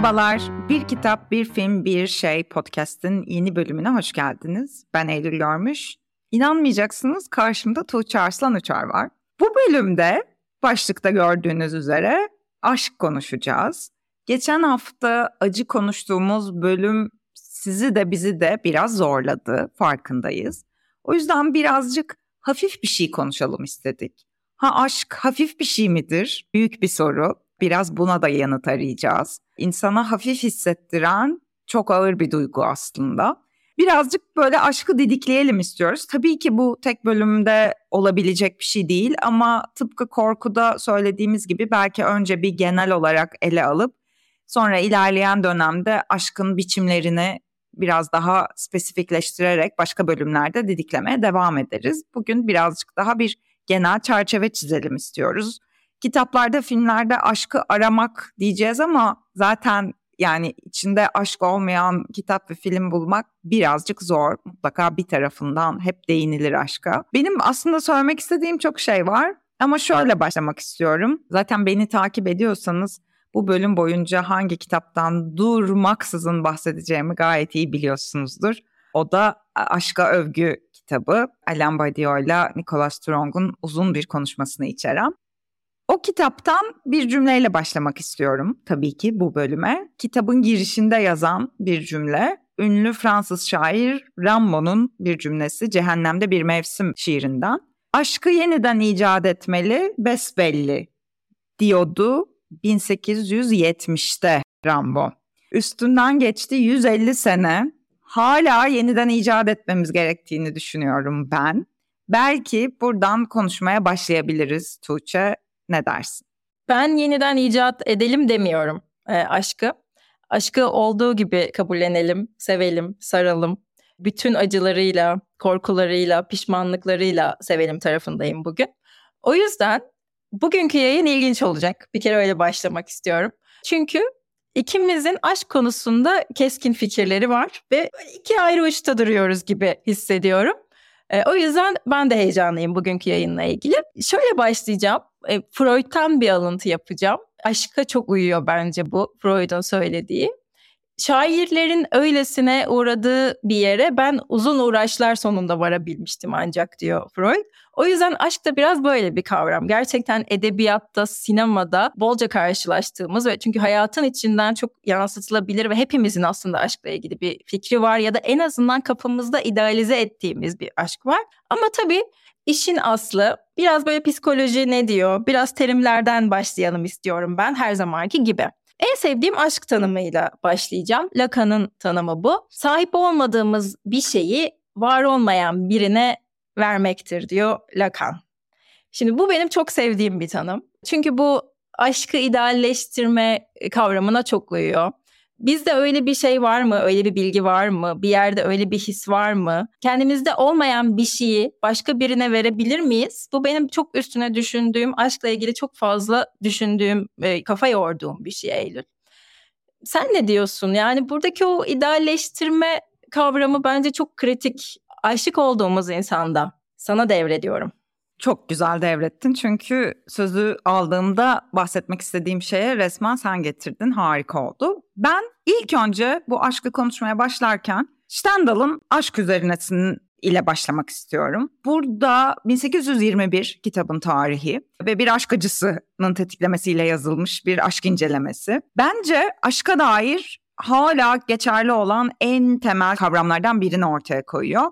Merhabalar, Bir Kitap, Bir Film, Bir Şey podcast'in yeni bölümüne hoş geldiniz. Ben Eylül Görmüş. İnanmayacaksınız karşımda Tuğçe Arslan Uçar var. Bu bölümde başlıkta gördüğünüz üzere aşk konuşacağız. Geçen hafta acı konuştuğumuz bölüm sizi de bizi de biraz zorladı, farkındayız. O yüzden birazcık hafif bir şey konuşalım istedik. Ha aşk hafif bir şey midir? Büyük bir soru. Biraz buna da yanıt arayacağız. İnsana hafif hissettiren çok ağır bir duygu aslında. Birazcık böyle aşkı didikleyelim istiyoruz. Tabii ki bu tek bölümde olabilecek bir şey değil ama tıpkı korkuda söylediğimiz gibi belki önce bir genel olarak ele alıp sonra ilerleyen dönemde aşkın biçimlerini biraz daha spesifikleştirerek başka bölümlerde didiklemeye devam ederiz. Bugün birazcık daha bir genel çerçeve çizelim istiyoruz. Kitaplarda, filmlerde aşkı aramak diyeceğiz ama zaten yani içinde aşk olmayan kitap ve film bulmak birazcık zor. Mutlaka bir tarafından hep değinilir aşka. Benim aslında söylemek istediğim çok şey var ama şöyle başlamak istiyorum. Zaten beni takip ediyorsanız bu bölüm boyunca hangi kitaptan durmaksızın bahsedeceğimi gayet iyi biliyorsunuzdur. O da Aşka Övgü kitabı. Alain Badiou ile Nicholas Strong'un uzun bir konuşmasını içeren. O kitaptan bir cümleyle başlamak istiyorum tabii ki bu bölüme. Kitabın girişinde yazan bir cümle. Ünlü Fransız şair Rimbaud'un bir cümlesi Cehennemde Bir Mevsim şiirinden. Aşkı yeniden icat etmeli besbelli diyordu 1870'te Rambo. Üstünden geçti 150 sene. Hala yeniden icat etmemiz gerektiğini düşünüyorum ben. Belki buradan konuşmaya başlayabiliriz Tuğçe. Ne dersin? Ben yeniden icat edelim demiyorum e, aşkı. Aşkı olduğu gibi kabullenelim, sevelim, saralım. Bütün acılarıyla, korkularıyla, pişmanlıklarıyla sevelim tarafındayım bugün. O yüzden bugünkü yayın ilginç olacak. Bir kere öyle başlamak istiyorum. Çünkü ikimizin aşk konusunda keskin fikirleri var ve iki ayrı uçta duruyoruz gibi hissediyorum. E, o yüzden ben de heyecanlıyım bugünkü yayınla ilgili. Şöyle başlayacağım. E, Freud'tan bir alıntı yapacağım. Aşka çok uyuyor bence bu Freud'un söylediği. Şairlerin öylesine uğradığı bir yere ben uzun uğraşlar sonunda varabilmiştim ancak diyor Freud. O yüzden aşk da biraz böyle bir kavram. Gerçekten edebiyatta, sinemada bolca karşılaştığımız ve çünkü hayatın içinden çok yansıtılabilir ve hepimizin aslında aşkla ilgili bir fikri var ya da en azından kafamızda idealize ettiğimiz bir aşk var. Ama tabii işin aslı biraz böyle psikoloji ne diyor, biraz terimlerden başlayalım istiyorum ben her zamanki gibi. En sevdiğim aşk tanımıyla başlayacağım. Lacan'ın tanımı bu. Sahip olmadığımız bir şeyi var olmayan birine vermektir diyor Lacan. Şimdi bu benim çok sevdiğim bir tanım. Çünkü bu aşkı idealleştirme kavramına çok uyuyor. Bizde öyle bir şey var mı? Öyle bir bilgi var mı? Bir yerde öyle bir his var mı? Kendimizde olmayan bir şeyi başka birine verebilir miyiz? Bu benim çok üstüne düşündüğüm, aşkla ilgili çok fazla düşündüğüm, e, kafa yorduğum bir şey Eylül. Sen ne diyorsun? Yani buradaki o idealleştirme kavramı bence çok kritik. Aşık olduğumuz insanda. Sana devrediyorum. Çok güzel devrettin çünkü sözü aldığımda bahsetmek istediğim şeye resmen sen getirdin. Harika oldu. Ben ilk önce bu aşkı konuşmaya başlarken Stendhal'ın Aşk Üzerinesin ile başlamak istiyorum. Burada 1821 kitabın tarihi ve bir aşk acısının tetiklemesiyle yazılmış bir aşk incelemesi. Bence aşka dair hala geçerli olan en temel kavramlardan birini ortaya koyuyor.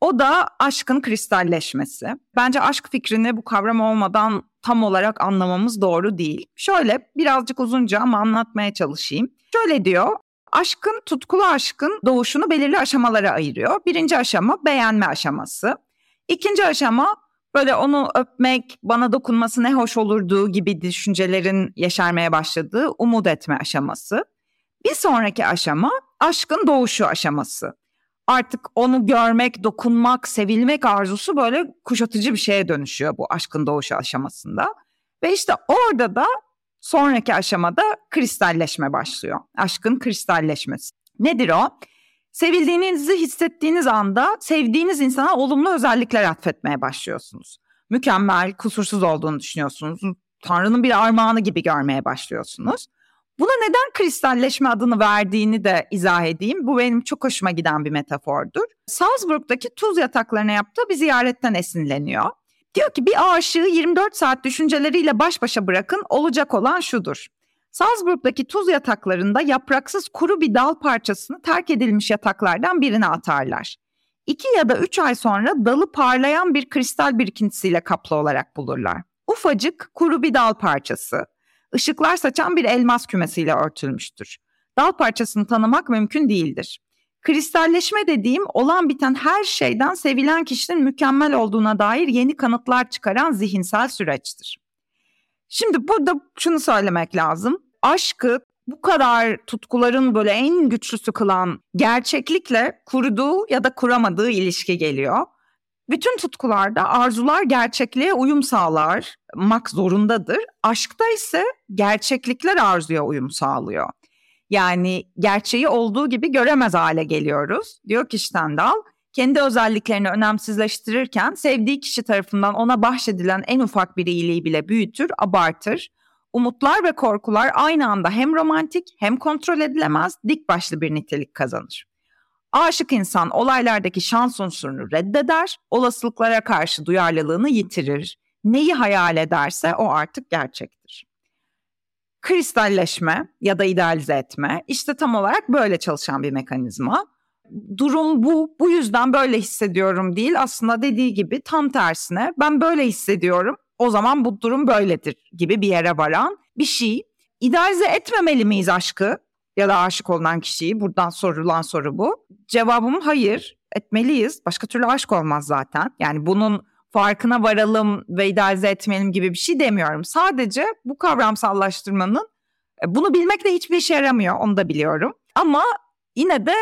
O da aşkın kristalleşmesi. Bence aşk fikrini bu kavram olmadan tam olarak anlamamız doğru değil. Şöyle birazcık uzunca ama anlatmaya çalışayım. Şöyle diyor, aşkın, tutkulu aşkın doğuşunu belirli aşamalara ayırıyor. Birinci aşama beğenme aşaması. İkinci aşama böyle onu öpmek, bana dokunması ne hoş olurdu gibi düşüncelerin yeşermeye başladığı umut etme aşaması. Bir sonraki aşama aşkın doğuşu aşaması artık onu görmek, dokunmak, sevilmek arzusu böyle kuşatıcı bir şeye dönüşüyor bu aşkın doğuşu aşamasında. Ve işte orada da sonraki aşamada kristalleşme başlıyor. Aşkın kristalleşmesi. Nedir o? Sevildiğinizi hissettiğiniz anda sevdiğiniz insana olumlu özellikler atfetmeye başlıyorsunuz. Mükemmel, kusursuz olduğunu düşünüyorsunuz. Tanrı'nın bir armağanı gibi görmeye başlıyorsunuz. Buna neden kristalleşme adını verdiğini de izah edeyim. Bu benim çok hoşuma giden bir metafordur. Salzburg'daki tuz yataklarına yaptığı bir ziyaretten esinleniyor. Diyor ki bir aşığı 24 saat düşünceleriyle baş başa bırakın olacak olan şudur. Salzburg'daki tuz yataklarında yapraksız kuru bir dal parçasını terk edilmiş yataklardan birine atarlar. İki ya da üç ay sonra dalı parlayan bir kristal birikintisiyle kaplı olarak bulurlar. Ufacık kuru bir dal parçası. Işıklar saçan bir elmas kümesiyle örtülmüştür. Dal parçasını tanımak mümkün değildir. Kristalleşme dediğim olan biten her şeyden sevilen kişinin mükemmel olduğuna dair yeni kanıtlar çıkaran zihinsel süreçtir. Şimdi burada şunu söylemek lazım. Aşkı bu kadar tutkuların böyle en güçlüsü kılan gerçeklikle kurduğu ya da kuramadığı ilişki geliyor. Bütün tutkularda arzular gerçekliğe uyum sağlar, mak zorundadır. Aşkta ise gerçeklikler arzuya uyum sağlıyor. Yani gerçeği olduğu gibi göremez hale geliyoruz. Diyor ki Stendhal, kendi özelliklerini önemsizleştirirken sevdiği kişi tarafından ona bahşedilen en ufak bir iyiliği bile büyütür, abartır. Umutlar ve korkular aynı anda hem romantik hem kontrol edilemez dik başlı bir nitelik kazanır. Aşık insan olaylardaki şans unsurunu reddeder, olasılıklara karşı duyarlılığını yitirir. Neyi hayal ederse o artık gerçektir. Kristalleşme ya da idealize etme işte tam olarak böyle çalışan bir mekanizma. Durum bu, bu yüzden böyle hissediyorum değil aslında dediği gibi tam tersine ben böyle hissediyorum o zaman bu durum böyledir gibi bir yere varan bir şey. İdealize etmemeli miyiz aşkı ya da aşık olunan kişiyi? Buradan sorulan soru bu. Cevabım hayır etmeliyiz. Başka türlü aşk olmaz zaten. Yani bunun farkına varalım ve idealize etmeyelim gibi bir şey demiyorum. Sadece bu kavramsallaştırmanın e, bunu bilmek de hiçbir işe yaramıyor onu da biliyorum. Ama yine de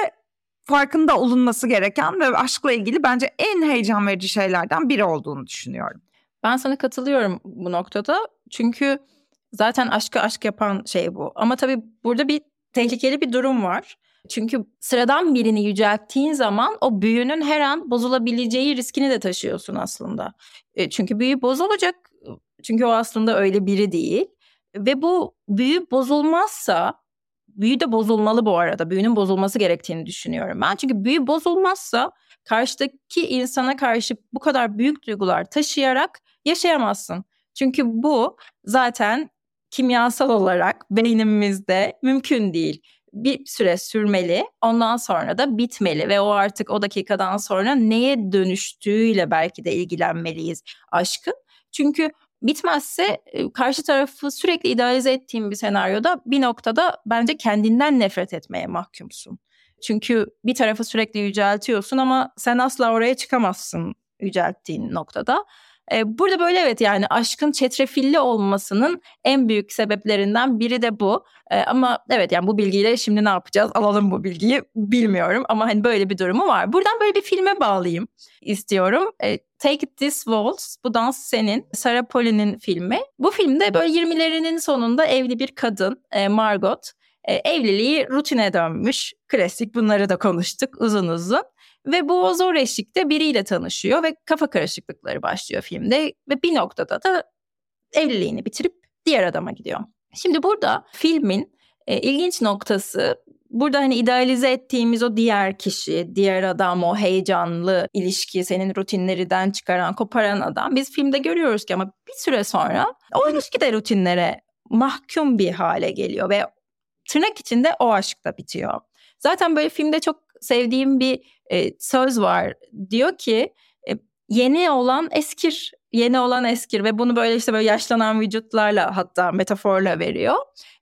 farkında olunması gereken ve aşkla ilgili bence en heyecan verici şeylerden biri olduğunu düşünüyorum. Ben sana katılıyorum bu noktada. Çünkü zaten aşkı aşk yapan şey bu. Ama tabii burada bir tehlikeli bir durum var. Çünkü sıradan birini yücelttiğin zaman o büyünün her an bozulabileceği riskini de taşıyorsun aslında. E, çünkü büyü bozulacak. Çünkü o aslında öyle biri değil. Ve bu büyü bozulmazsa, büyü de bozulmalı bu arada. Büyünün bozulması gerektiğini düşünüyorum ben. Çünkü büyü bozulmazsa karşıdaki insana karşı bu kadar büyük duygular taşıyarak yaşayamazsın. Çünkü bu zaten kimyasal olarak beynimizde mümkün değil. Bir süre sürmeli, ondan sonra da bitmeli ve o artık o dakikadan sonra neye dönüştüğüyle belki de ilgilenmeliyiz aşkın. Çünkü bitmezse e, karşı tarafı sürekli idealize ettiğim bir senaryoda bir noktada bence kendinden nefret etmeye mahkumsun. Çünkü bir tarafı sürekli yüceltiyorsun ama sen asla oraya çıkamazsın yücelttiğin noktada. E, burada böyle evet yani aşkın çetrefilli olmasının en büyük sebeplerinden biri de bu. E, ama evet yani bu bilgiyle şimdi ne yapacağız? Alalım bu bilgiyi bilmiyorum ama hani böyle bir durumu var. Buradan böyle bir filme bağlayayım istiyorum. E, Take This Waltz, bu dans senin, Sarah Pauli'nin filmi. Bu filmde böyle 20'lerinin sonunda evli bir kadın, e, Margot. E, evliliği rutine dönmüş. Klasik bunları da konuştuk uzun uzun. Ve bu zor eşlikte biriyle tanışıyor ve kafa karışıklıkları başlıyor filmde. Ve bir noktada da evliliğini bitirip diğer adama gidiyor. Şimdi burada filmin e, ilginç noktası burada hani idealize ettiğimiz o diğer kişi, diğer adam, o heyecanlı ilişki, senin rutinlerden çıkaran, koparan adam. Biz filmde görüyoruz ki ama bir süre sonra o ilişki de rutinlere mahkum bir hale geliyor ve tırnak içinde o aşk da bitiyor. Zaten böyle filmde çok sevdiğim bir e, söz var. Diyor ki e, yeni olan eskir, yeni olan eskir ve bunu böyle işte böyle yaşlanan vücutlarla hatta metaforla veriyor.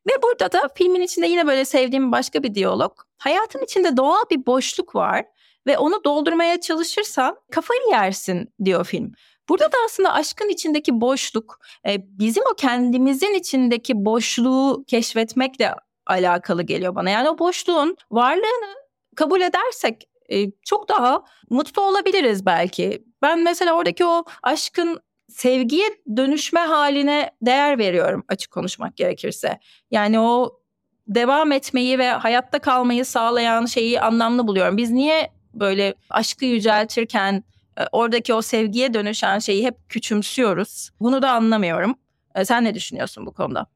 Ve burada da filmin içinde yine böyle sevdiğim başka bir diyalog. Hayatın içinde doğal bir boşluk var ve onu doldurmaya çalışırsan kafayı yersin diyor film. Burada da aslında aşkın içindeki boşluk, e, bizim o kendimizin içindeki boşluğu keşfetmekle alakalı geliyor bana. Yani o boşluğun varlığını kabul edersek e, çok daha mutlu olabiliriz belki. Ben mesela oradaki o aşkın sevgiye dönüşme haline değer veriyorum açık konuşmak gerekirse. Yani o devam etmeyi ve hayatta kalmayı sağlayan şeyi anlamlı buluyorum. Biz niye böyle aşkı yüceltirken e, oradaki o sevgiye dönüşen şeyi hep küçümsüyoruz? Bunu da anlamıyorum. E, sen ne düşünüyorsun bu konuda?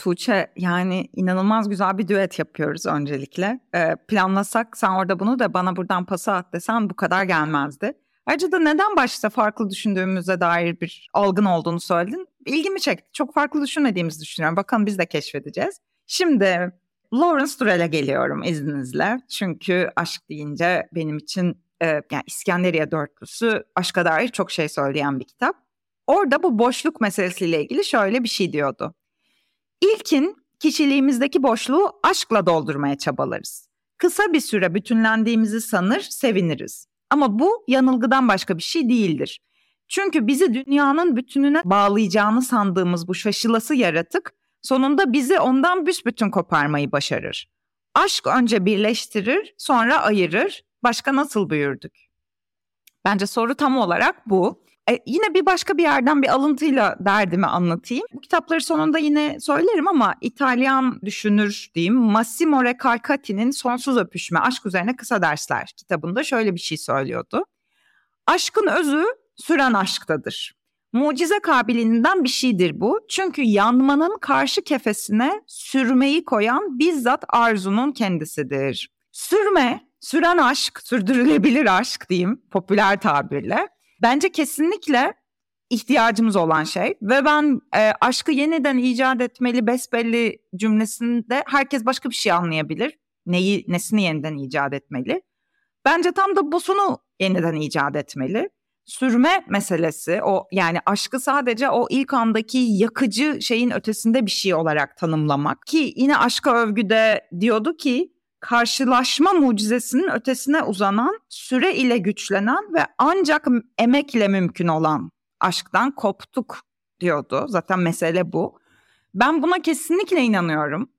Tuğçe yani inanılmaz güzel bir düet yapıyoruz öncelikle. Ee, planlasak sen orada bunu da bana buradan pası at desen bu kadar gelmezdi. Ayrıca da neden başta farklı düşündüğümüze dair bir algın olduğunu söyledin. İlgimi çekti. Çok farklı düşünmediğimizi düşünüyorum. Bakalım biz de keşfedeceğiz. Şimdi Lawrence Durrell'e geliyorum izninizle. Çünkü aşk deyince benim için e, yani İskenderiye Dörtlüsü aşka dair çok şey söyleyen bir kitap. Orada bu boşluk meselesiyle ilgili şöyle bir şey diyordu. İlkin kişiliğimizdeki boşluğu aşkla doldurmaya çabalarız. Kısa bir süre bütünlendiğimizi sanır, seviniriz. Ama bu yanılgıdan başka bir şey değildir. Çünkü bizi dünyanın bütününe bağlayacağını sandığımız bu şaşılası yaratık sonunda bizi ondan büsbütün koparmayı başarır. Aşk önce birleştirir, sonra ayırır. Başka nasıl büyürdük? Bence soru tam olarak bu. E, yine bir başka bir yerden bir alıntıyla derdimi anlatayım. Bu kitapları sonunda yine söylerim ama İtalyan düşünür diyeyim Massimo Recalcati'nin Sonsuz Öpüşme Aşk Üzerine Kısa Dersler kitabında şöyle bir şey söylüyordu. Aşkın özü süren aşktadır. Mucize kabiliğinden bir şeydir bu. Çünkü yanmanın karşı kefesine sürmeyi koyan bizzat arzunun kendisidir. Sürme, süren aşk, sürdürülebilir aşk diyeyim popüler tabirle Bence kesinlikle ihtiyacımız olan şey ve ben e, aşkı yeniden icat etmeli besbelli cümlesinde herkes başka bir şey anlayabilir. Neyi nesini yeniden icat etmeli? Bence tam da busunu yeniden icat etmeli. Sürme meselesi o yani aşkı sadece o ilk andaki yakıcı şeyin ötesinde bir şey olarak tanımlamak ki yine aşka övgüde diyordu ki karşılaşma mucizesinin ötesine uzanan, süre ile güçlenen ve ancak emekle mümkün olan aşktan koptuk diyordu. Zaten mesele bu. Ben buna kesinlikle inanıyorum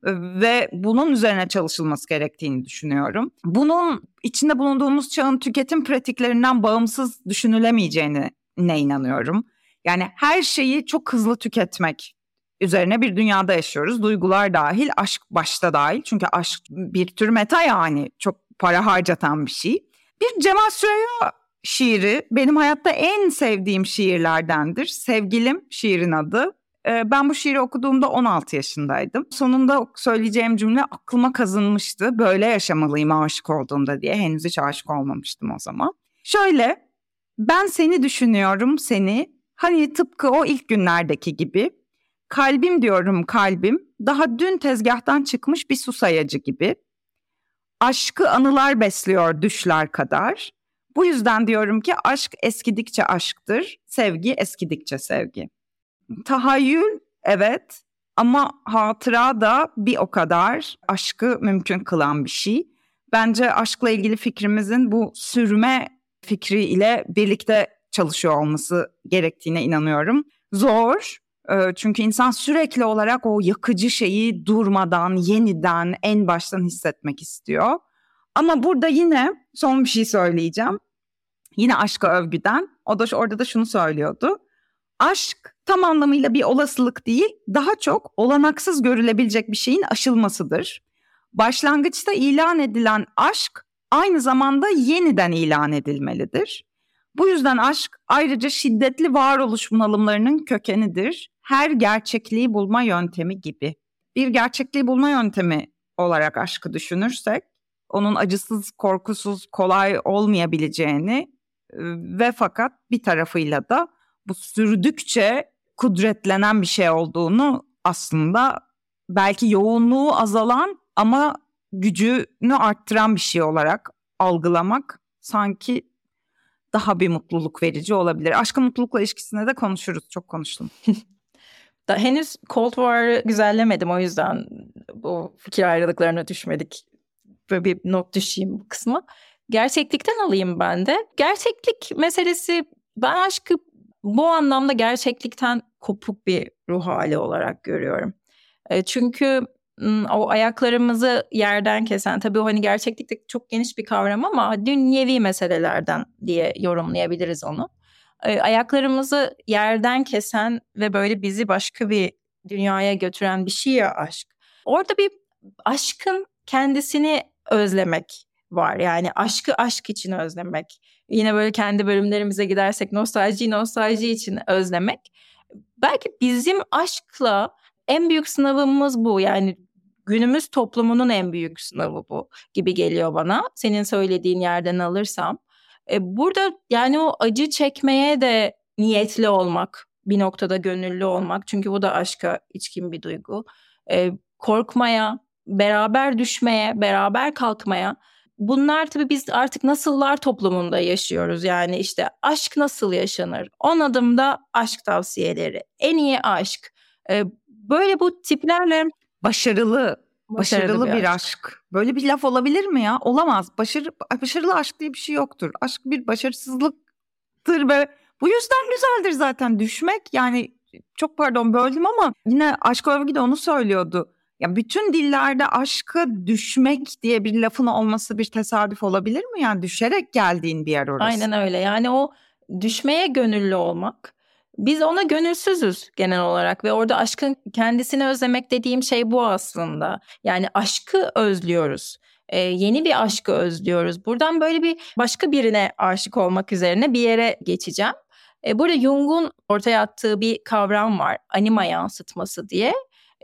ve bunun üzerine çalışılması gerektiğini düşünüyorum. Bunun içinde bulunduğumuz çağın tüketim pratiklerinden bağımsız düşünülemeyeceğine ne inanıyorum. Yani her şeyi çok hızlı tüketmek üzerine bir dünyada yaşıyoruz. Duygular dahil, aşk başta dahil. Çünkü aşk bir tür meta yani çok para harcatan bir şey. Bir Cemal Süreya şiiri benim hayatta en sevdiğim şiirlerdendir. Sevgilim şiirin adı. Ee, ben bu şiiri okuduğumda 16 yaşındaydım. Sonunda söyleyeceğim cümle aklıma kazınmıştı. Böyle yaşamalıyım aşık olduğumda diye. Henüz hiç aşık olmamıştım o zaman. Şöyle, ben seni düşünüyorum seni. Hani tıpkı o ilk günlerdeki gibi Kalbim diyorum kalbim daha dün tezgahtan çıkmış bir susayacı gibi. Aşkı anılar besliyor düşler kadar. Bu yüzden diyorum ki aşk eskidikçe aşktır, sevgi eskidikçe sevgi. Tahayyül evet ama hatıra da bir o kadar aşkı mümkün kılan bir şey. Bence aşkla ilgili fikrimizin bu sürme fikri ile birlikte çalışıyor olması gerektiğine inanıyorum. Zor çünkü insan sürekli olarak o yakıcı şeyi durmadan, yeniden, en baştan hissetmek istiyor. Ama burada yine son bir şey söyleyeceğim. Yine aşka övgüden. O da orada da şunu söylüyordu. Aşk tam anlamıyla bir olasılık değil, daha çok olanaksız görülebilecek bir şeyin aşılmasıdır. Başlangıçta ilan edilen aşk aynı zamanda yeniden ilan edilmelidir. Bu yüzden aşk ayrıca şiddetli varoluş bunalımlarının kökenidir her gerçekliği bulma yöntemi gibi. Bir gerçekliği bulma yöntemi olarak aşkı düşünürsek onun acısız, korkusuz, kolay olmayabileceğini e, ve fakat bir tarafıyla da bu sürdükçe kudretlenen bir şey olduğunu aslında belki yoğunluğu azalan ama gücünü arttıran bir şey olarak algılamak sanki daha bir mutluluk verici olabilir. Aşkın mutlulukla ilişkisine de konuşuruz. Çok konuştum. Da, henüz Cold War'ı güzellemedim o yüzden bu fikir ayrılıklarına düşmedik. Böyle bir not düşeyim bu kısma. Gerçeklikten alayım ben de. Gerçeklik meselesi ben aşkı bu anlamda gerçeklikten kopuk bir ruh hali olarak görüyorum. E, çünkü o ayaklarımızı yerden kesen tabii hani gerçeklikte çok geniş bir kavram ama dünyevi meselelerden diye yorumlayabiliriz onu ayaklarımızı yerden kesen ve böyle bizi başka bir dünyaya götüren bir şey ya aşk. Orada bir aşkın kendisini özlemek var. Yani aşkı aşk için özlemek. Yine böyle kendi bölümlerimize gidersek nostalji nostalji için özlemek. Belki bizim aşkla en büyük sınavımız bu. Yani günümüz toplumunun en büyük sınavı bu gibi geliyor bana. Senin söylediğin yerden alırsam. E, burada yani o acı çekmeye de niyetli olmak, bir noktada gönüllü olmak. Çünkü bu da aşka içkin bir duygu. E, korkmaya, beraber düşmeye, beraber kalkmaya. Bunlar tabii biz artık nasıllar toplumunda yaşıyoruz. Yani işte aşk nasıl yaşanır? 10 adımda aşk tavsiyeleri. En iyi aşk. Ee, böyle bu tiplerle başarılı başarılı, başarılı bir, aşk. aşk. Böyle bir laf olabilir mi ya? Olamaz. Başarı başarılı aşk diye bir şey yoktur. Aşk bir başarısızlıktır ve bu yüzden güzeldir zaten düşmek. Yani çok pardon böldüm ama yine Aşk Övgü de onu söylüyordu. Ya bütün dillerde aşka düşmek diye bir lafın olması bir tesadüf olabilir mi? Yani düşerek geldiğin bir yer orası. Aynen öyle. Yani o düşmeye gönüllü olmak. Biz ona gönülsüzüz genel olarak ve orada aşkın kendisini özlemek dediğim şey bu aslında. Yani aşkı özlüyoruz. Ee, yeni bir aşkı özlüyoruz. Buradan böyle bir başka birine aşık olmak üzerine bir yere geçeceğim. Ee, burada Jung'un ortaya attığı bir kavram var. Anima yansıtması diye.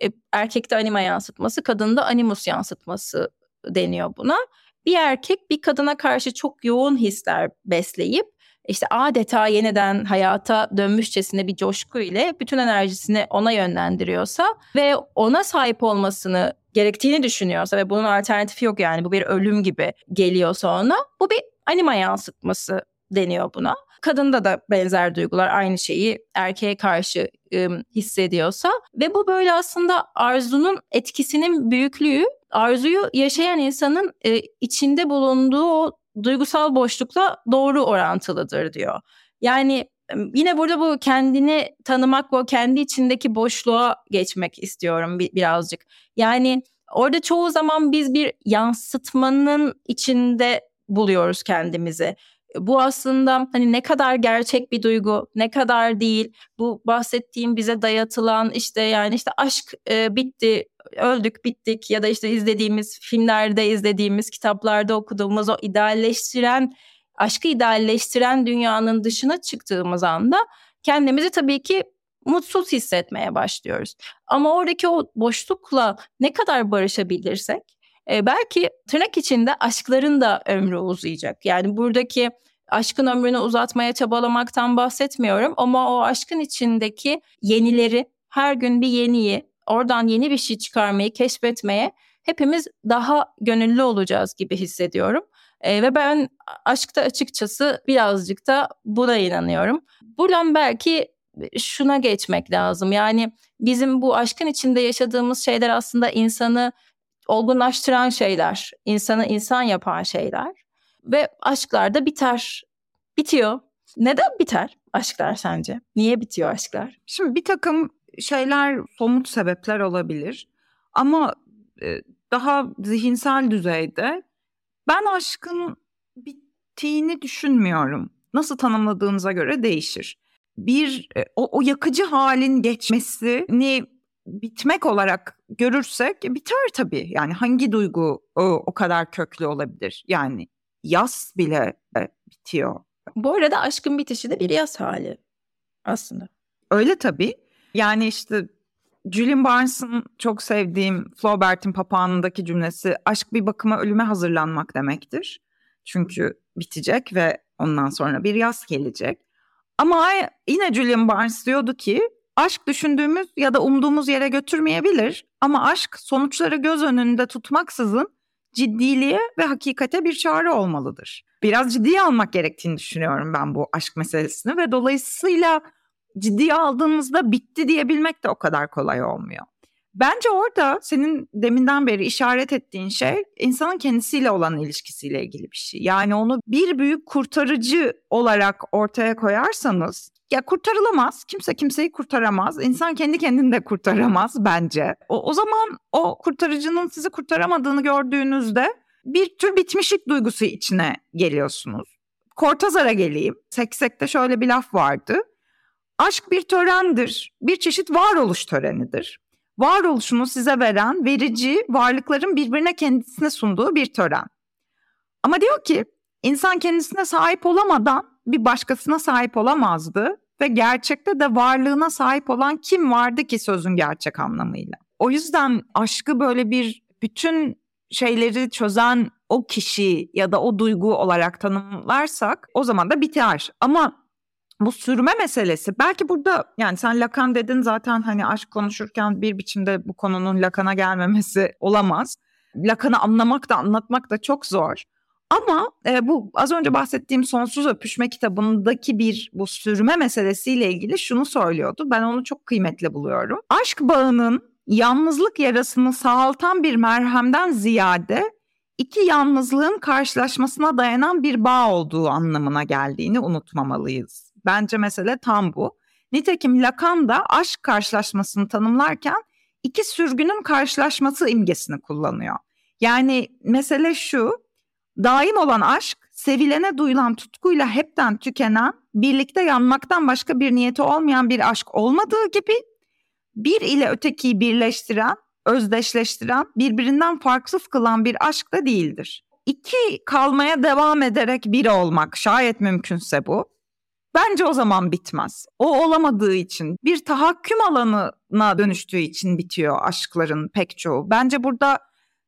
E, erkekte anima yansıtması, kadında animus yansıtması deniyor buna. Bir erkek bir kadına karşı çok yoğun hisler besleyip işte adeta yeniden hayata dönmüşçesine bir coşku ile bütün enerjisini ona yönlendiriyorsa ve ona sahip olmasını gerektiğini düşünüyorsa ve bunun alternatifi yok yani bu bir ölüm gibi geliyorsa ona bu bir anima yansıtması deniyor buna. Kadında da benzer duygular aynı şeyi erkeğe karşı ı, hissediyorsa ve bu böyle aslında arzunun etkisinin büyüklüğü arzuyu yaşayan insanın e, içinde bulunduğu o duygusal boşlukla doğru orantılıdır diyor. Yani yine burada bu kendini tanımak ve kendi içindeki boşluğa geçmek istiyorum bir, birazcık. Yani orada çoğu zaman biz bir yansıtmanın içinde buluyoruz kendimizi bu aslında hani ne kadar gerçek bir duygu, ne kadar değil. Bu bahsettiğim bize dayatılan işte yani işte aşk e, bitti, öldük, bittik ya da işte izlediğimiz filmlerde izlediğimiz, kitaplarda okuduğumuz o idealleştiren, aşkı idealleştiren dünyanın dışına çıktığımız anda kendimizi tabii ki mutsuz hissetmeye başlıyoruz. Ama oradaki o boşlukla ne kadar barışabilirsek e, belki tırnak içinde aşkların da ömrü uzayacak. Yani buradaki aşkın ömrünü uzatmaya çabalamaktan bahsetmiyorum ama o aşkın içindeki yenileri her gün bir yeniyi oradan yeni bir şey çıkarmayı keşfetmeye hepimiz daha gönüllü olacağız gibi hissediyorum. E, ve ben aşkta açıkçası birazcık da buna inanıyorum. Buradan belki şuna geçmek lazım. Yani bizim bu aşkın içinde yaşadığımız şeyler aslında insanı olgunlaştıran şeyler, insanı insan yapan şeyler ve aşklar da biter, bitiyor. Neden biter aşklar sence? Niye bitiyor aşklar? Şimdi bir takım şeyler somut sebepler olabilir ama e, daha zihinsel düzeyde ben aşkın bittiğini düşünmüyorum. Nasıl tanımladığınıza göre değişir. Bir e, o, o yakıcı halin geçmesini bitmek olarak görürsek biter tabii. Yani hangi duygu o, o kadar köklü olabilir? Yani yaz bile e, bitiyor. Bu arada aşkın bitişi de bir yaz hali aslında. Öyle tabii. Yani işte Julian Barnes'ın çok sevdiğim Flaubert'in papağanındaki cümlesi aşk bir bakıma ölüme hazırlanmak demektir. Çünkü bitecek ve ondan sonra bir yaz gelecek. Ama yine Julian Barnes diyordu ki Aşk düşündüğümüz ya da umduğumuz yere götürmeyebilir ama aşk sonuçları göz önünde tutmaksızın ciddiliğe ve hakikate bir çare olmalıdır. Biraz ciddiye almak gerektiğini düşünüyorum ben bu aşk meselesini ve dolayısıyla ciddiye aldığımızda bitti diyebilmek de o kadar kolay olmuyor. Bence orada senin deminden beri işaret ettiğin şey insanın kendisiyle olan ilişkisiyle ilgili bir şey. Yani onu bir büyük kurtarıcı olarak ortaya koyarsanız ya kurtarılamaz. Kimse kimseyi kurtaramaz. İnsan kendi kendini de kurtaramaz bence. O, o zaman o kurtarıcının sizi kurtaramadığını gördüğünüzde bir tür bitmişlik duygusu içine geliyorsunuz. Kortazar'a geleyim. Seksek'te şöyle bir laf vardı. Aşk bir törendir. Bir çeşit varoluş törenidir. Varoluşunu size veren verici varlıkların birbirine kendisine sunduğu bir tören. Ama diyor ki insan kendisine sahip olamadan bir başkasına sahip olamazdı ve gerçekte de varlığına sahip olan kim vardı ki sözün gerçek anlamıyla. O yüzden aşkı böyle bir bütün şeyleri çözen o kişi ya da o duygu olarak tanımlarsak o zaman da biter. Ama bu sürme meselesi belki burada yani sen Lacan dedin zaten hani aşk konuşurken bir biçimde bu konunun Lacan'a gelmemesi olamaz. Lacan'ı anlamak da anlatmak da çok zor. Ama e, bu az önce bahsettiğim Sonsuz Öpüşme kitabındaki bir bu sürme meselesiyle ilgili şunu söylüyordu. Ben onu çok kıymetli buluyorum. Aşk bağının yalnızlık yarasını sağaltan bir merhemden ziyade iki yalnızlığın karşılaşmasına dayanan bir bağ olduğu anlamına geldiğini unutmamalıyız. Bence mesele tam bu. Nitekim Lacan da aşk karşılaşmasını tanımlarken iki sürgünün karşılaşması imgesini kullanıyor. Yani mesele şu, daim olan aşk, sevilene duyulan tutkuyla hepten tükenen, birlikte yanmaktan başka bir niyeti olmayan bir aşk olmadığı gibi, bir ile ötekiyi birleştiren, özdeşleştiren, birbirinden farksız kılan bir aşk da değildir. İki kalmaya devam ederek bir olmak şayet mümkünse bu. Bence o zaman bitmez. O olamadığı için, bir tahakküm alanına dönüştüğü için bitiyor aşkların pek çoğu. Bence burada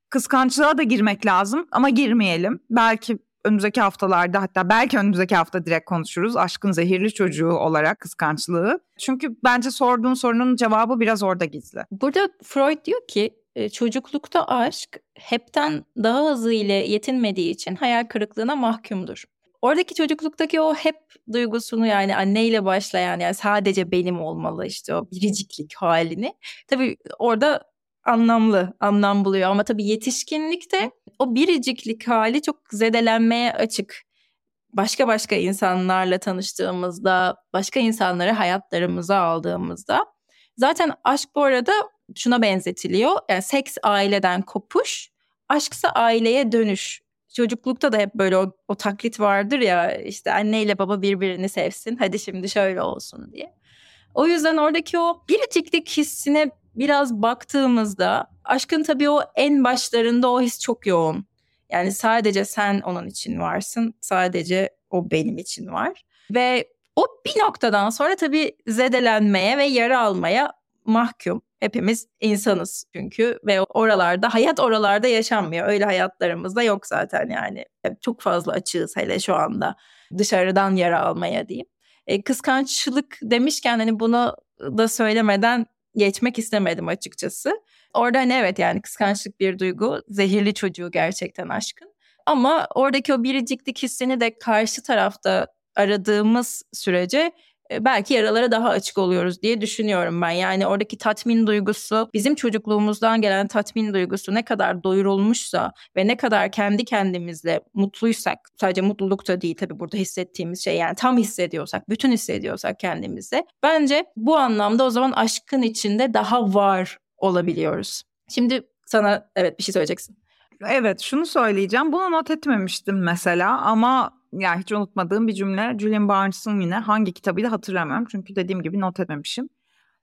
kıskançlığa da girmek lazım ama girmeyelim. Belki önümüzdeki haftalarda hatta belki önümüzdeki hafta direkt konuşuruz. Aşkın zehirli çocuğu olarak kıskançlığı. Çünkü bence sorduğun sorunun cevabı biraz orada gizli. Burada Freud diyor ki e, çocuklukta aşk hepten daha hızlı ile yetinmediği için hayal kırıklığına mahkumdur. Oradaki çocukluktaki o hep duygusunu yani anneyle başlayan yani sadece benim olmalı işte o biriciklik halini. Tabii orada anlamlı, anlam buluyor ama tabii yetişkinlikte o biriciklik hali çok zedelenmeye açık. Başka başka insanlarla tanıştığımızda, başka insanları hayatlarımıza aldığımızda zaten aşk bu arada şuna benzetiliyor. Yani seks aileden kopuş, aşksa aileye dönüş çocuklukta da hep böyle o, o taklit vardır ya işte anneyle baba birbirini sevsin hadi şimdi şöyle olsun diye. O yüzden oradaki o biriciklik hissine biraz baktığımızda aşkın tabii o en başlarında o his çok yoğun. Yani sadece sen onun için varsın, sadece o benim için var. Ve o bir noktadan sonra tabii zedelenmeye ve yara almaya mahkum. Hepimiz insanız çünkü ve oralarda hayat oralarda yaşanmıyor. Öyle hayatlarımız da yok zaten yani. Çok fazla açığız hele şu anda dışarıdan yara almaya diyeyim. E, kıskançlık demişken hani bunu da söylemeden geçmek istemedim açıkçası. Orada hani evet yani kıskançlık bir duygu, zehirli çocuğu gerçekten aşkın. Ama oradaki o biriciklik hissini de karşı tarafta aradığımız sürece e, belki yaralara daha açık oluyoruz diye düşünüyorum ben. Yani oradaki tatmin duygusu, bizim çocukluğumuzdan gelen tatmin duygusu ne kadar doyurulmuşsa ve ne kadar kendi kendimizle mutluysak, sadece mutluluk da değil tabii burada hissettiğimiz şey yani tam hissediyorsak, bütün hissediyorsak kendimizde. Bence bu anlamda o zaman aşkın içinde daha var olabiliyoruz. Şimdi sana evet bir şey söyleyeceksin. Evet şunu söyleyeceğim. Bunu not etmemiştim mesela ama yani hiç unutmadığım bir cümle Julian Barnes'ın yine hangi kitabıydı hatırlamıyorum. Çünkü dediğim gibi not etmemişim.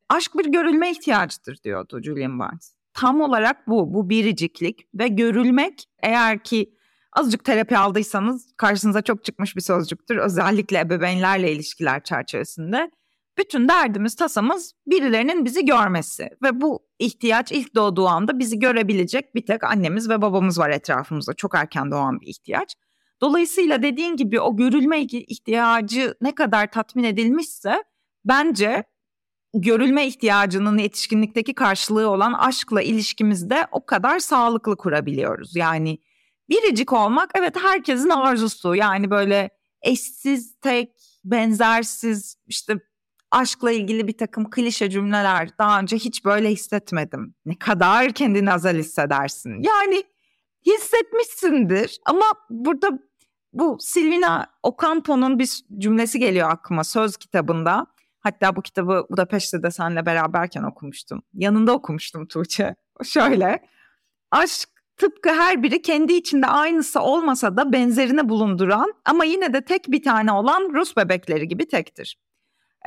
Aşk bir görülme ihtiyacıdır diyordu Julian Barnes. Tam olarak bu, bu biriciklik ve görülmek eğer ki azıcık terapi aldıysanız karşınıza çok çıkmış bir sözcüktür. Özellikle ebeveynlerle ilişkiler çerçevesinde. Bütün derdimiz, tasamız birilerinin bizi görmesi ve bu ihtiyaç ilk doğduğu anda bizi görebilecek bir tek annemiz ve babamız var etrafımızda. Çok erken doğan bir ihtiyaç. Dolayısıyla dediğin gibi o görülme ihtiyacı ne kadar tatmin edilmişse bence görülme ihtiyacının yetişkinlikteki karşılığı olan aşkla ilişkimizde o kadar sağlıklı kurabiliyoruz. Yani biricik olmak evet herkesin arzusu. Yani böyle eşsiz, tek, benzersiz işte aşkla ilgili bir takım klişe cümleler daha önce hiç böyle hissetmedim. Ne kadar kendini azal hissedersin. Yani hissetmişsindir ama burada bu Silvina Ocampo'nun bir cümlesi geliyor aklıma söz kitabında. Hatta bu kitabı Budapeşte de seninle beraberken okumuştum. Yanında okumuştum Tuğçe. Şöyle. Aşk tıpkı her biri kendi içinde aynısı olmasa da benzerini bulunduran ama yine de tek bir tane olan Rus bebekleri gibi tektir.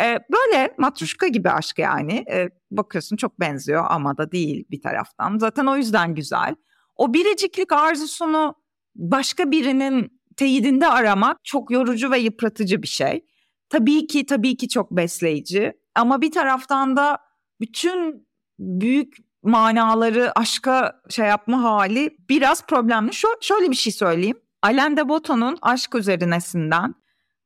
Ee, böyle matruşka gibi aşk yani. Ee, bakıyorsun çok benziyor ama da değil bir taraftan. Zaten o yüzden güzel. O biriciklik arzusunu başka birinin teyidinde aramak çok yorucu ve yıpratıcı bir şey. tabii ki tabii ki çok besleyici ama bir taraftan da bütün büyük manaları aşka şey yapma hali biraz problemli. Şu, şöyle bir şey söyleyeyim. Alain de Botton'un Aşk Üzerinesinden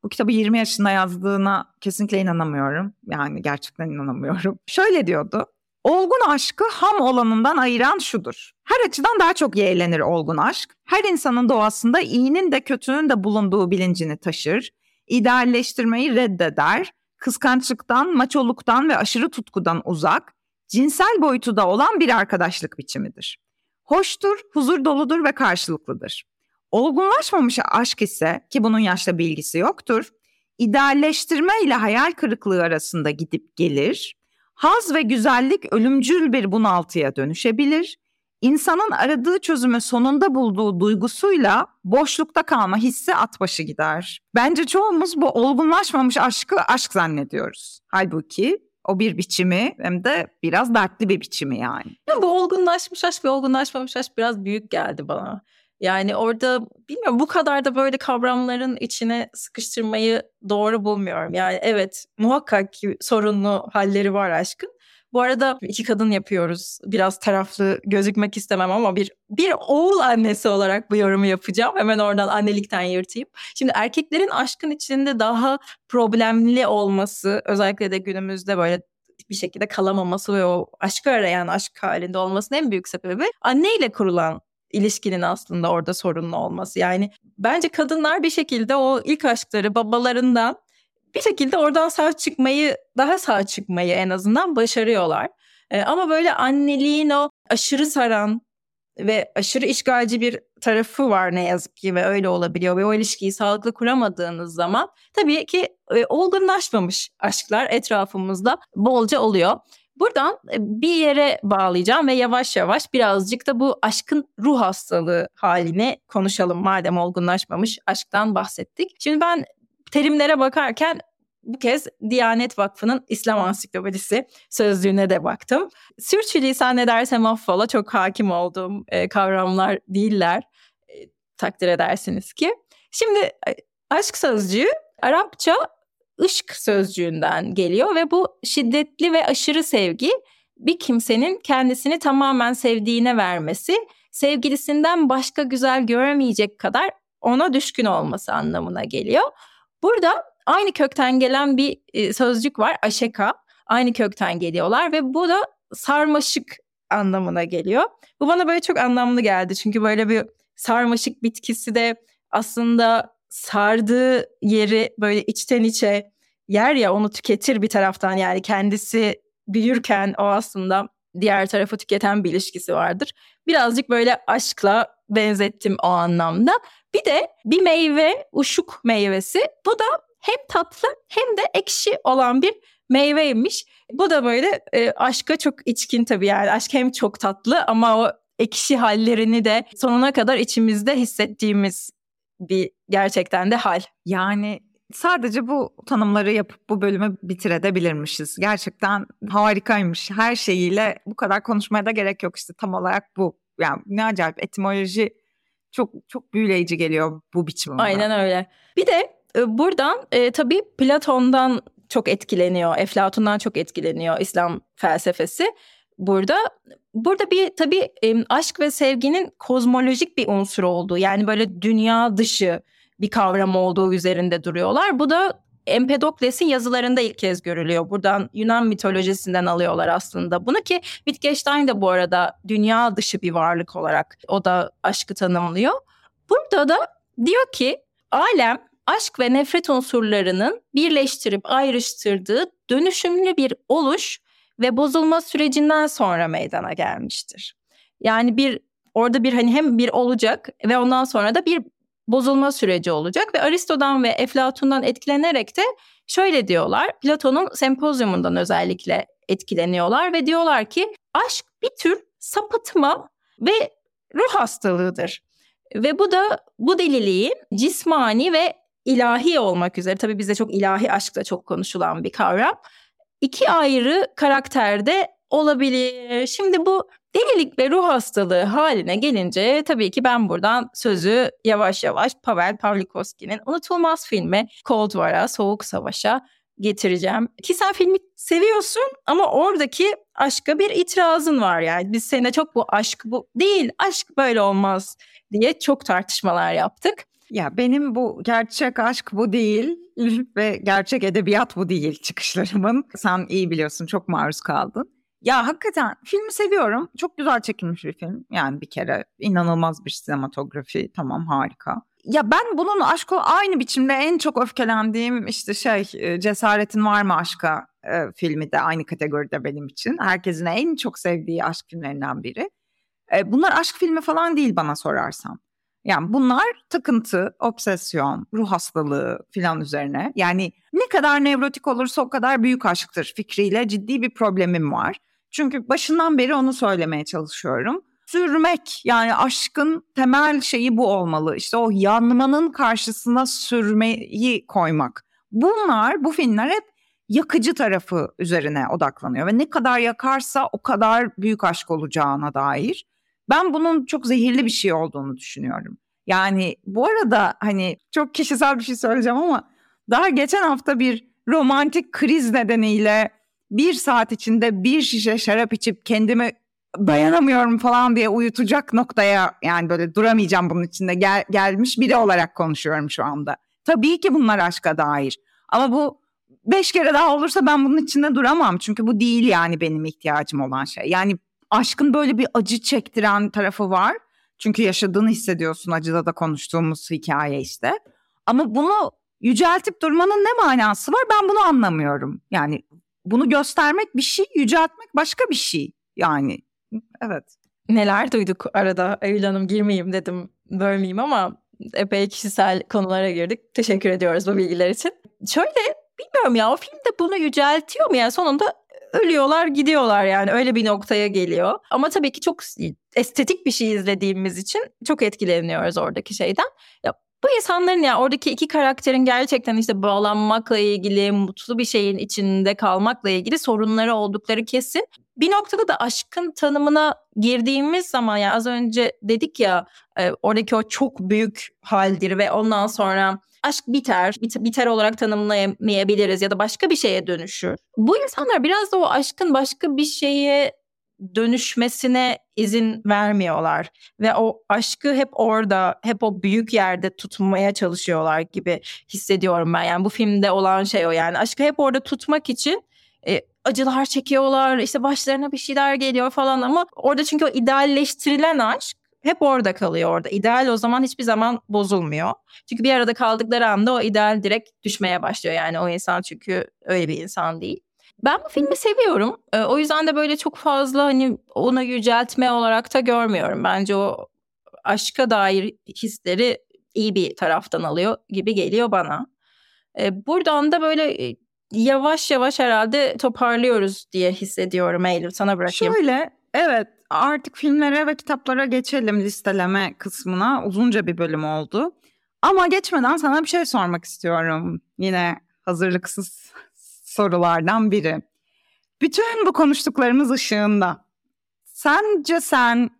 bu kitabı 20 yaşında yazdığına kesinlikle inanamıyorum. Yani gerçekten inanamıyorum. Şöyle diyordu. Olgun aşkı ham olanından ayıran şudur. Her açıdan daha çok yeğlenir olgun aşk. Her insanın doğasında iyinin de kötünün de bulunduğu bilincini taşır. İdealleştirmeyi reddeder. Kıskançlıktan, maçoluktan ve aşırı tutkudan uzak, cinsel boyutu da olan bir arkadaşlık biçimidir. Hoştur, huzur doludur ve karşılıklıdır. Olgunlaşmamış aşk ise ki bunun yaşla bilgisi yoktur, idealleştirme ile hayal kırıklığı arasında gidip gelir, haz ve güzellik ölümcül bir bunaltıya dönüşebilir, insanın aradığı çözümü sonunda bulduğu duygusuyla boşlukta kalma hissi at başı gider. Bence çoğumuz bu olgunlaşmamış aşkı aşk zannediyoruz. Halbuki o bir biçimi hem de biraz dertli bir biçimi yani. Ya bu olgunlaşmış aşk ve olgunlaşmamış aşk biraz büyük geldi bana. Yani orada bilmiyorum bu kadar da böyle kavramların içine sıkıştırmayı doğru bulmuyorum. Yani evet muhakkak ki sorunlu halleri var aşkın. Bu arada iki kadın yapıyoruz. Biraz taraflı gözükmek istemem ama bir bir oğul annesi olarak bu yorumu yapacağım. Hemen oradan annelikten yırtayım. Şimdi erkeklerin aşkın içinde daha problemli olması özellikle de günümüzde böyle bir şekilde kalamaması ve o aşkı arayan aşk halinde olmasının en büyük sebebi anneyle kurulan ilişkinin aslında orada sorunlu olması. Yani bence kadınlar bir şekilde o ilk aşkları babalarından bir şekilde oradan sağ çıkmayı, daha sağ çıkmayı en azından başarıyorlar. Ee, ama böyle anneliğin o aşırı saran ve aşırı işgalci bir tarafı var ne yazık ki ve öyle olabiliyor ve o ilişkiyi sağlıklı kuramadığınız zaman tabii ki e, olgunlaşmamış aşklar etrafımızda bolca oluyor. Buradan e, bir yere bağlayacağım ve yavaş yavaş birazcık da bu aşkın ruh hastalığı haline konuşalım madem olgunlaşmamış aşktan bahsettik. Şimdi ben terimlere bakarken bu kez Diyanet Vakfı'nın İslam Ansiklopedisi sözlüğüne de baktım. Sürçülisan edersem affola çok hakim olduğum e, kavramlar değiller. E, takdir edersiniz ki. Şimdi e, aşk sözcüğü Arapça ışk sözcüğünden geliyor ve bu şiddetli ve aşırı sevgi bir kimsenin kendisini tamamen sevdiğine vermesi, sevgilisinden başka güzel göremeyecek kadar ona düşkün olması anlamına geliyor. Burada aynı kökten gelen bir e, sözcük var aşeka. Aynı kökten geliyorlar ve bu da sarmaşık anlamına geliyor. Bu bana böyle çok anlamlı geldi. Çünkü böyle bir sarmaşık bitkisi de aslında sardığı yeri böyle içten içe yer ya onu tüketir bir taraftan yani kendisi büyürken o aslında diğer tarafı tüketen bir ilişkisi vardır. Birazcık böyle aşkla benzettim o anlamda. Bir de bir meyve, uşuk meyvesi. Bu da hem tatlı hem de ekşi olan bir meyveymiş. Bu da böyle e, aşka çok içkin tabii yani. Aşk hem çok tatlı ama o ekşi hallerini de sonuna kadar içimizde hissettiğimiz bir gerçekten de hal. Yani sadece bu tanımları yapıp bu bölümü bitirebilirmişiz. Gerçekten harikaymış. Her şeyiyle bu kadar konuşmaya da gerek yok işte tam olarak bu. Yani ne acayip etimoloji çok çok büyüleyici geliyor bu biçimde. Aynen öyle. Bir de e, buradan e, tabii Platon'dan çok etkileniyor, Eflatun'dan çok etkileniyor İslam felsefesi. Burada burada bir tabii aşk ve sevginin kozmolojik bir unsur olduğu yani böyle dünya dışı bir kavram olduğu üzerinde duruyorlar. Bu da Empedokles'in yazılarında ilk kez görülüyor. Buradan Yunan mitolojisinden alıyorlar aslında bunu ki Wittgenstein de bu arada dünya dışı bir varlık olarak o da aşkı tanımlıyor. Burada da diyor ki alem aşk ve nefret unsurlarının birleştirip ayrıştırdığı dönüşümlü bir oluş ve bozulma sürecinden sonra meydana gelmiştir. Yani bir orada bir hani hem bir olacak ve ondan sonra da bir bozulma süreci olacak ve Aristo'dan ve Eflatun'dan etkilenerek de şöyle diyorlar. Platon'un sempozyumundan özellikle etkileniyorlar ve diyorlar ki aşk bir tür sapıtma ve ruh hastalığıdır. Ve bu da bu deliliği cismani ve ilahi olmak üzere tabii bizde çok ilahi aşkla çok konuşulan bir kavram. İki ayrı karakterde olabilir. Şimdi bu Delilik ve ruh hastalığı haline gelince tabii ki ben buradan sözü yavaş yavaş Pavel Pavlikovski'nin unutulmaz filmi Cold War'a, Soğuk Savaş'a getireceğim. Ki sen filmi seviyorsun ama oradaki aşka bir itirazın var yani. Biz seninle çok bu aşk bu değil, aşk böyle olmaz diye çok tartışmalar yaptık. Ya benim bu gerçek aşk bu değil ve gerçek edebiyat bu değil çıkışlarımın. Sen iyi biliyorsun çok maruz kaldın. Ya hakikaten filmi seviyorum. Çok güzel çekilmiş bir film. Yani bir kere inanılmaz bir sinematografi. Tamam harika. Ya ben bunun aşkı aynı biçimde en çok öfkelendiğim işte şey e, Cesaretin Var mı Aşka e, filmi de aynı kategoride benim için. Herkesin en çok sevdiği aşk filmlerinden biri. E, bunlar aşk filmi falan değil bana sorarsan. Yani bunlar takıntı, obsesyon, ruh hastalığı filan üzerine. Yani ne kadar nevrotik olursa o kadar büyük aşktır fikriyle ciddi bir problemim var. Çünkü başından beri onu söylemeye çalışıyorum. Sürmek yani aşkın temel şeyi bu olmalı. İşte o yanmanın karşısına sürmeyi koymak. Bunlar bu filmler hep yakıcı tarafı üzerine odaklanıyor ve ne kadar yakarsa o kadar büyük aşk olacağına dair. Ben bunun çok zehirli bir şey olduğunu düşünüyorum. Yani bu arada hani çok kişisel bir şey söyleyeceğim ama daha geçen hafta bir romantik kriz nedeniyle bir saat içinde bir şişe şarap içip kendimi dayanamıyorum falan diye uyutacak noktaya yani böyle duramayacağım bunun içinde gel, gelmiş biri olarak konuşuyorum şu anda. Tabii ki bunlar aşka dair ama bu beş kere daha olursa ben bunun içinde duramam çünkü bu değil yani benim ihtiyacım olan şey. Yani aşkın böyle bir acı çektiren tarafı var. Çünkü yaşadığını hissediyorsun acıda da konuştuğumuz hikaye işte. Ama bunu yüceltip durmanın ne manası var ben bunu anlamıyorum. Yani bunu göstermek bir şey, yüceltmek başka bir şey. Yani evet. Neler duyduk arada Eylül Hanım girmeyeyim dedim bölmeyeyim ama epey kişisel konulara girdik. Teşekkür ediyoruz bu bilgiler için. Şöyle bilmiyorum ya o filmde bunu yüceltiyor mu? Yani sonunda ölüyorlar gidiyorlar yani öyle bir noktaya geliyor. Ama tabii ki çok estetik bir şey izlediğimiz için çok etkileniyoruz oradaki şeyden. Ya bu insanların ya oradaki iki karakterin gerçekten işte bağlanmakla ilgili, mutlu bir şeyin içinde kalmakla ilgili sorunları oldukları kesin. Bir noktada da aşkın tanımına girdiğimiz zaman ya az önce dedik ya e, oradaki o çok büyük haldir ve ondan sonra aşk biter, biter olarak tanımlayamayabiliriz ya da başka bir şeye dönüşür. Bu insanlar biraz da o aşkın başka bir şeye dönüşmesine izin vermiyorlar ve o aşkı hep orada, hep o büyük yerde tutmaya çalışıyorlar gibi hissediyorum ben. Yani bu filmde olan şey o yani aşkı hep orada tutmak için e, acılar çekiyorlar, işte başlarına bir şeyler geliyor falan ama orada çünkü o idealleştirilen aşk hep orada kalıyor orada. İdeal o zaman hiçbir zaman bozulmuyor. Çünkü bir arada kaldıkları anda o ideal direkt düşmeye başlıyor. Yani o insan çünkü öyle bir insan değil. Ben bu filmi seviyorum. Ee, o yüzden de böyle çok fazla hani onu yüceltme olarak da görmüyorum. Bence o aşka dair hisleri iyi bir taraftan alıyor gibi geliyor bana. Ee, buradan da böyle e, yavaş yavaş herhalde toparlıyoruz diye hissediyorum Eylül. Sana bırakayım. Şöyle evet artık filmlere ve kitaplara geçelim listeleme kısmına. Uzunca bir bölüm oldu. Ama geçmeden sana bir şey sormak istiyorum. Yine hazırlıksız sorulardan biri. Bütün bu konuştuklarımız ışığında sence sen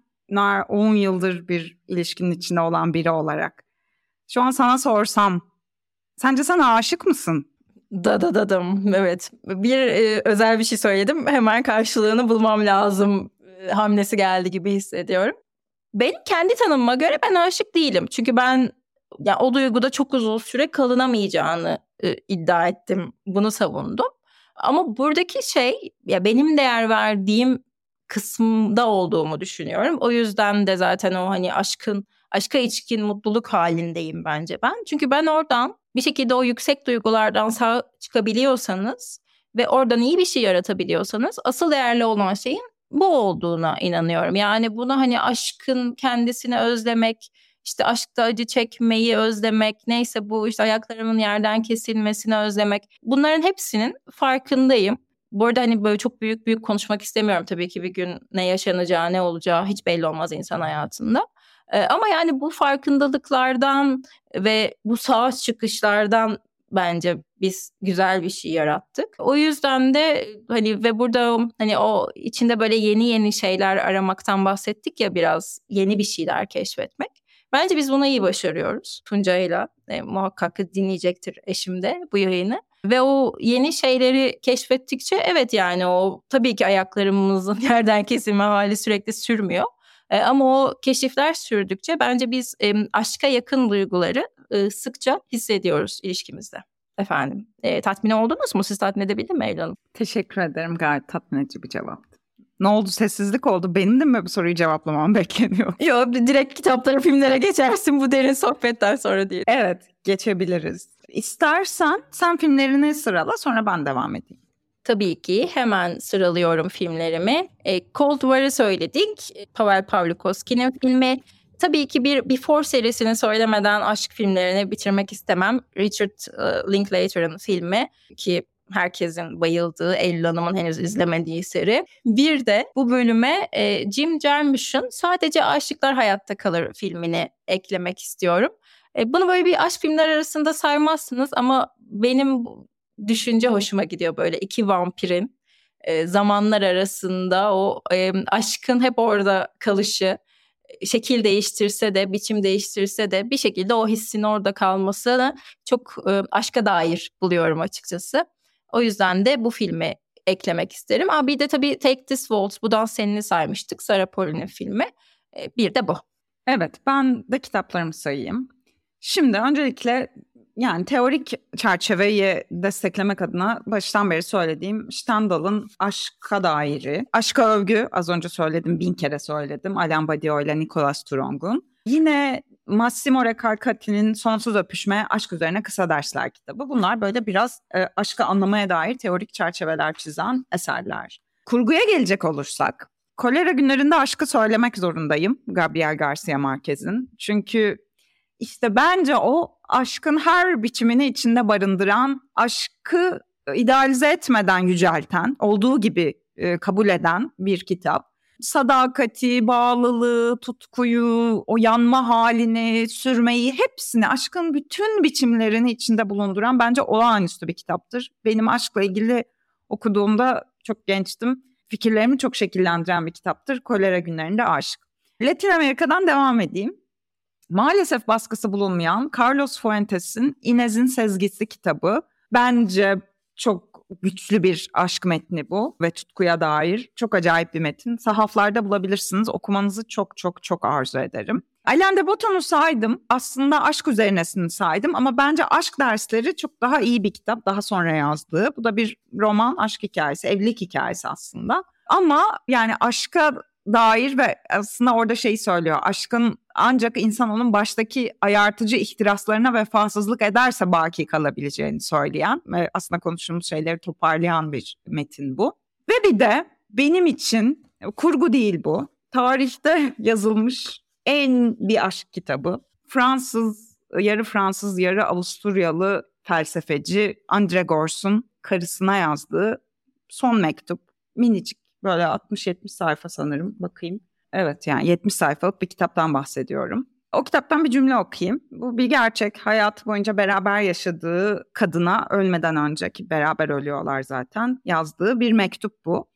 10 yıldır bir ilişkinin içinde olan biri olarak şu an sana sorsam sence sen aşık mısın? Da da dadım evet bir e, özel bir şey söyledim hemen karşılığını bulmam lazım e, hamlesi geldi gibi hissediyorum. Benim kendi tanımıma göre ben aşık değilim çünkü ben ya o duyguda çok uzun süre kalınamayacağını e, iddia ettim. Bunu savundum. Ama buradaki şey ya benim değer verdiğim kısımda olduğumu düşünüyorum. O yüzden de zaten o hani aşkın aşka içkin mutluluk halindeyim bence ben. Çünkü ben oradan bir şekilde o yüksek duygulardan sağ çıkabiliyorsanız ve oradan iyi bir şey yaratabiliyorsanız asıl değerli olan şeyin bu olduğuna inanıyorum. Yani bunu hani aşkın kendisini özlemek, işte aşkta acı çekmeyi özlemek, neyse bu işte ayaklarımın yerden kesilmesini özlemek. Bunların hepsinin farkındayım. Bu arada hani böyle çok büyük büyük konuşmak istemiyorum tabii ki bir gün ne yaşanacağı, ne olacağı hiç belli olmaz insan hayatında. Ee, ama yani bu farkındalıklardan ve bu savaş çıkışlardan bence biz güzel bir şey yarattık. O yüzden de hani ve burada hani o içinde böyle yeni yeni şeyler aramaktan bahsettik ya biraz yeni bir şeyler keşfetmek. Bence biz bunu iyi başarıyoruz Tuncay'la. E, muhakkak dinleyecektir eşim de bu yayını. Ve o yeni şeyleri keşfettikçe evet yani o tabii ki ayaklarımızın yerden kesilme hali sürekli sürmüyor. E, ama o keşifler sürdükçe bence biz e, aşka yakın duyguları e, sıkça hissediyoruz ilişkimizde. Efendim e, tatmin oldunuz mu? Siz tatmin edebildim mi Eylül Teşekkür ederim. Gayet tatmin edici bir cevaptı. Ne oldu sessizlik oldu. Benim de mi bu soruyu cevaplamam bekleniyor? Yok direkt kitaplara filmlere geçersin bu derin sohbetten sonra diye. Evet geçebiliriz. İstersen sen filmlerini sırala sonra ben devam edeyim. Tabii ki hemen sıralıyorum filmlerimi. E, Cold War'ı söyledik. Pavel Pavlikovski'nin filmi. Tabii ki bir Before serisini söylemeden aşk filmlerini bitirmek istemem. Richard uh, Linklater'ın filmi ki herkesin bayıldığı Eylül Hanım'ın henüz izlemediği seri. Bir de bu bölüme e, Jim Jarmusch'un Sadece Aşıklar Hayatta Kalır filmini eklemek istiyorum. E, bunu böyle bir aşk filmler arasında saymazsınız ama benim düşünce hoşuma gidiyor böyle iki vampirin e, zamanlar arasında o e, aşkın hep orada kalışı şekil değiştirse de biçim değiştirse de bir şekilde o hissin orada kalmasını çok e, aşka dair buluyorum açıkçası. O yüzden de bu filmi eklemek isterim. Aa, bir de tabii Take This Waltz, bu dans senini saymıştık. Sarah Pauli'nin filmi. E, bir de bu. Evet, ben de kitaplarımı sayayım. Şimdi öncelikle yani teorik çerçeveyi desteklemek adına baştan beri söylediğim Stendhal'ın Aşka Dairi, Aşka Övgü az önce söyledim bin kere söyledim Alain Badiou ile Nicolas Turong'un. Yine Massimo Recalcati'nin Sonsuz Öpüşme Aşk Üzerine Kısa Dersler kitabı. Bunlar böyle biraz e, aşkı anlamaya dair teorik çerçeveler çizen eserler. Kurguya gelecek olursak, Kolera günlerinde aşkı söylemek zorundayım Gabriel Garcia Marquez'in. Çünkü işte bence o aşkın her biçimini içinde barındıran, aşkı idealize etmeden yücelten, olduğu gibi e, kabul eden bir kitap. Sadakati, bağlılığı, tutkuyu, o yanma halini, sürmeyi hepsini, aşkın bütün biçimlerini içinde bulunduran bence olağanüstü bir kitaptır. Benim aşkla ilgili okuduğumda çok gençtim. Fikirlerimi çok şekillendiren bir kitaptır. Kolera günlerinde aşk. Latin Amerika'dan devam edeyim. Maalesef baskısı bulunmayan Carlos Fuentes'in Inez'in Sezgisi kitabı bence çok güçlü bir aşk metni bu ve tutkuya dair çok acayip bir metin. Sahaflarda bulabilirsiniz. Okumanızı çok çok çok arzu ederim. Alain de Botton'u saydım. Aslında aşk üzerinesini saydım ama bence aşk dersleri çok daha iyi bir kitap. Daha sonra yazdığı. Bu da bir roman aşk hikayesi, evlilik hikayesi aslında. Ama yani aşka dair ve aslında orada şeyi söylüyor. Aşkın ancak insan onun baştaki ayartıcı ihtiraslarına vefasızlık ederse baki kalabileceğini söyleyen ve aslında konuştuğumuz şeyleri toparlayan bir metin bu. Ve bir de benim için kurgu değil bu. Tarihte yazılmış en bir aşk kitabı. Fransız, yarı Fransız, yarı Avusturyalı felsefeci Andre Gors'un karısına yazdığı son mektup. Minicik Böyle 60-70 sayfa sanırım bakayım. Evet yani 70 sayfalık bir kitaptan bahsediyorum. O kitaptan bir cümle okuyayım. Bu bir gerçek. Hayat boyunca beraber yaşadığı kadına ölmeden önceki beraber ölüyorlar zaten. Yazdığı bir mektup bu.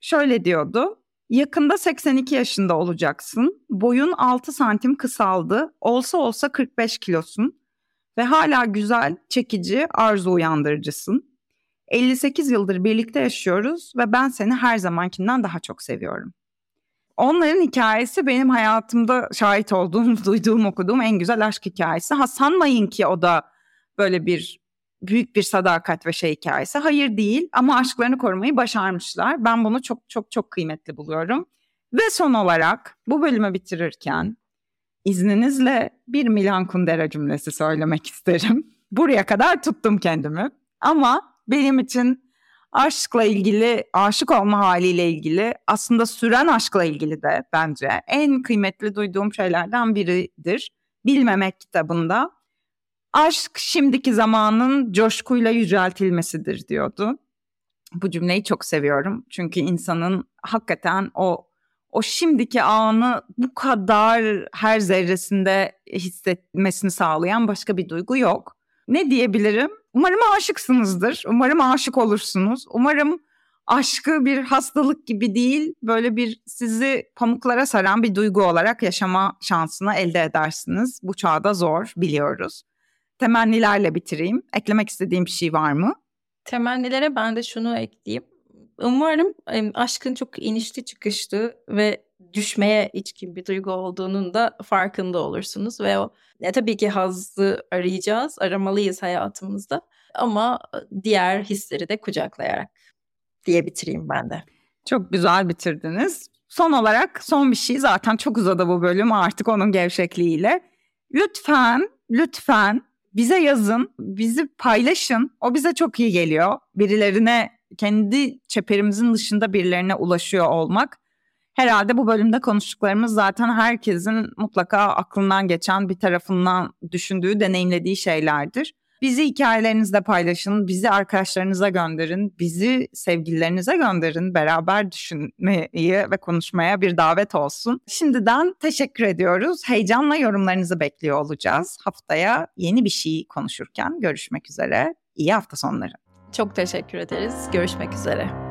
Şöyle diyordu. Yakında 82 yaşında olacaksın. Boyun 6 santim kısaldı. Olsa olsa 45 kilosun. Ve hala güzel, çekici, arzu uyandırıcısın. 58 yıldır birlikte yaşıyoruz ve ben seni her zamankinden daha çok seviyorum. Onların hikayesi benim hayatımda şahit olduğum, duyduğum, okuduğum en güzel aşk hikayesi. Ha sanmayın ki o da böyle bir büyük bir sadakat ve şey hikayesi. Hayır değil ama aşklarını korumayı başarmışlar. Ben bunu çok çok çok kıymetli buluyorum. Ve son olarak bu bölümü bitirirken izninizle bir Milan Kundera cümlesi söylemek isterim. Buraya kadar tuttum kendimi. Ama benim için aşkla ilgili, aşık olma haliyle ilgili, aslında süren aşkla ilgili de bence en kıymetli duyduğum şeylerden biridir. Bilmemek kitabında aşk şimdiki zamanın coşkuyla yüceltilmesidir diyordu. Bu cümleyi çok seviyorum. Çünkü insanın hakikaten o o şimdiki anı bu kadar her zerresinde hissetmesini sağlayan başka bir duygu yok. ne diyebilirim? Umarım aşıksınızdır. Umarım aşık olursunuz. Umarım aşkı bir hastalık gibi değil, böyle bir sizi pamuklara saran bir duygu olarak yaşama şansını elde edersiniz. Bu çağda zor biliyoruz. Temennilerle bitireyim. Eklemek istediğim bir şey var mı? Temennilere ben de şunu ekleyeyim. Umarım aşkın çok inişli çıkışlı ve düşmeye içkin bir duygu olduğunun da farkında olursunuz ve o ne tabii ki hazzı arayacağız, aramalıyız hayatımızda ama diğer hisleri de kucaklayarak diye bitireyim ben de. Çok güzel bitirdiniz. Son olarak son bir şey zaten çok uzadı bu bölüm artık onun gevşekliğiyle. Lütfen, lütfen bize yazın, bizi paylaşın. O bize çok iyi geliyor. Birilerine, kendi çeperimizin dışında birilerine ulaşıyor olmak. Herhalde bu bölümde konuştuklarımız zaten herkesin mutlaka aklından geçen bir tarafından düşündüğü, deneyimlediği şeylerdir. Bizi hikayelerinizde paylaşın, bizi arkadaşlarınıza gönderin, bizi sevgililerinize gönderin. Beraber düşünmeyi ve konuşmaya bir davet olsun. Şimdiden teşekkür ediyoruz. Heyecanla yorumlarınızı bekliyor olacağız. Haftaya yeni bir şey konuşurken görüşmek üzere. İyi hafta sonları. Çok teşekkür ederiz. Görüşmek üzere.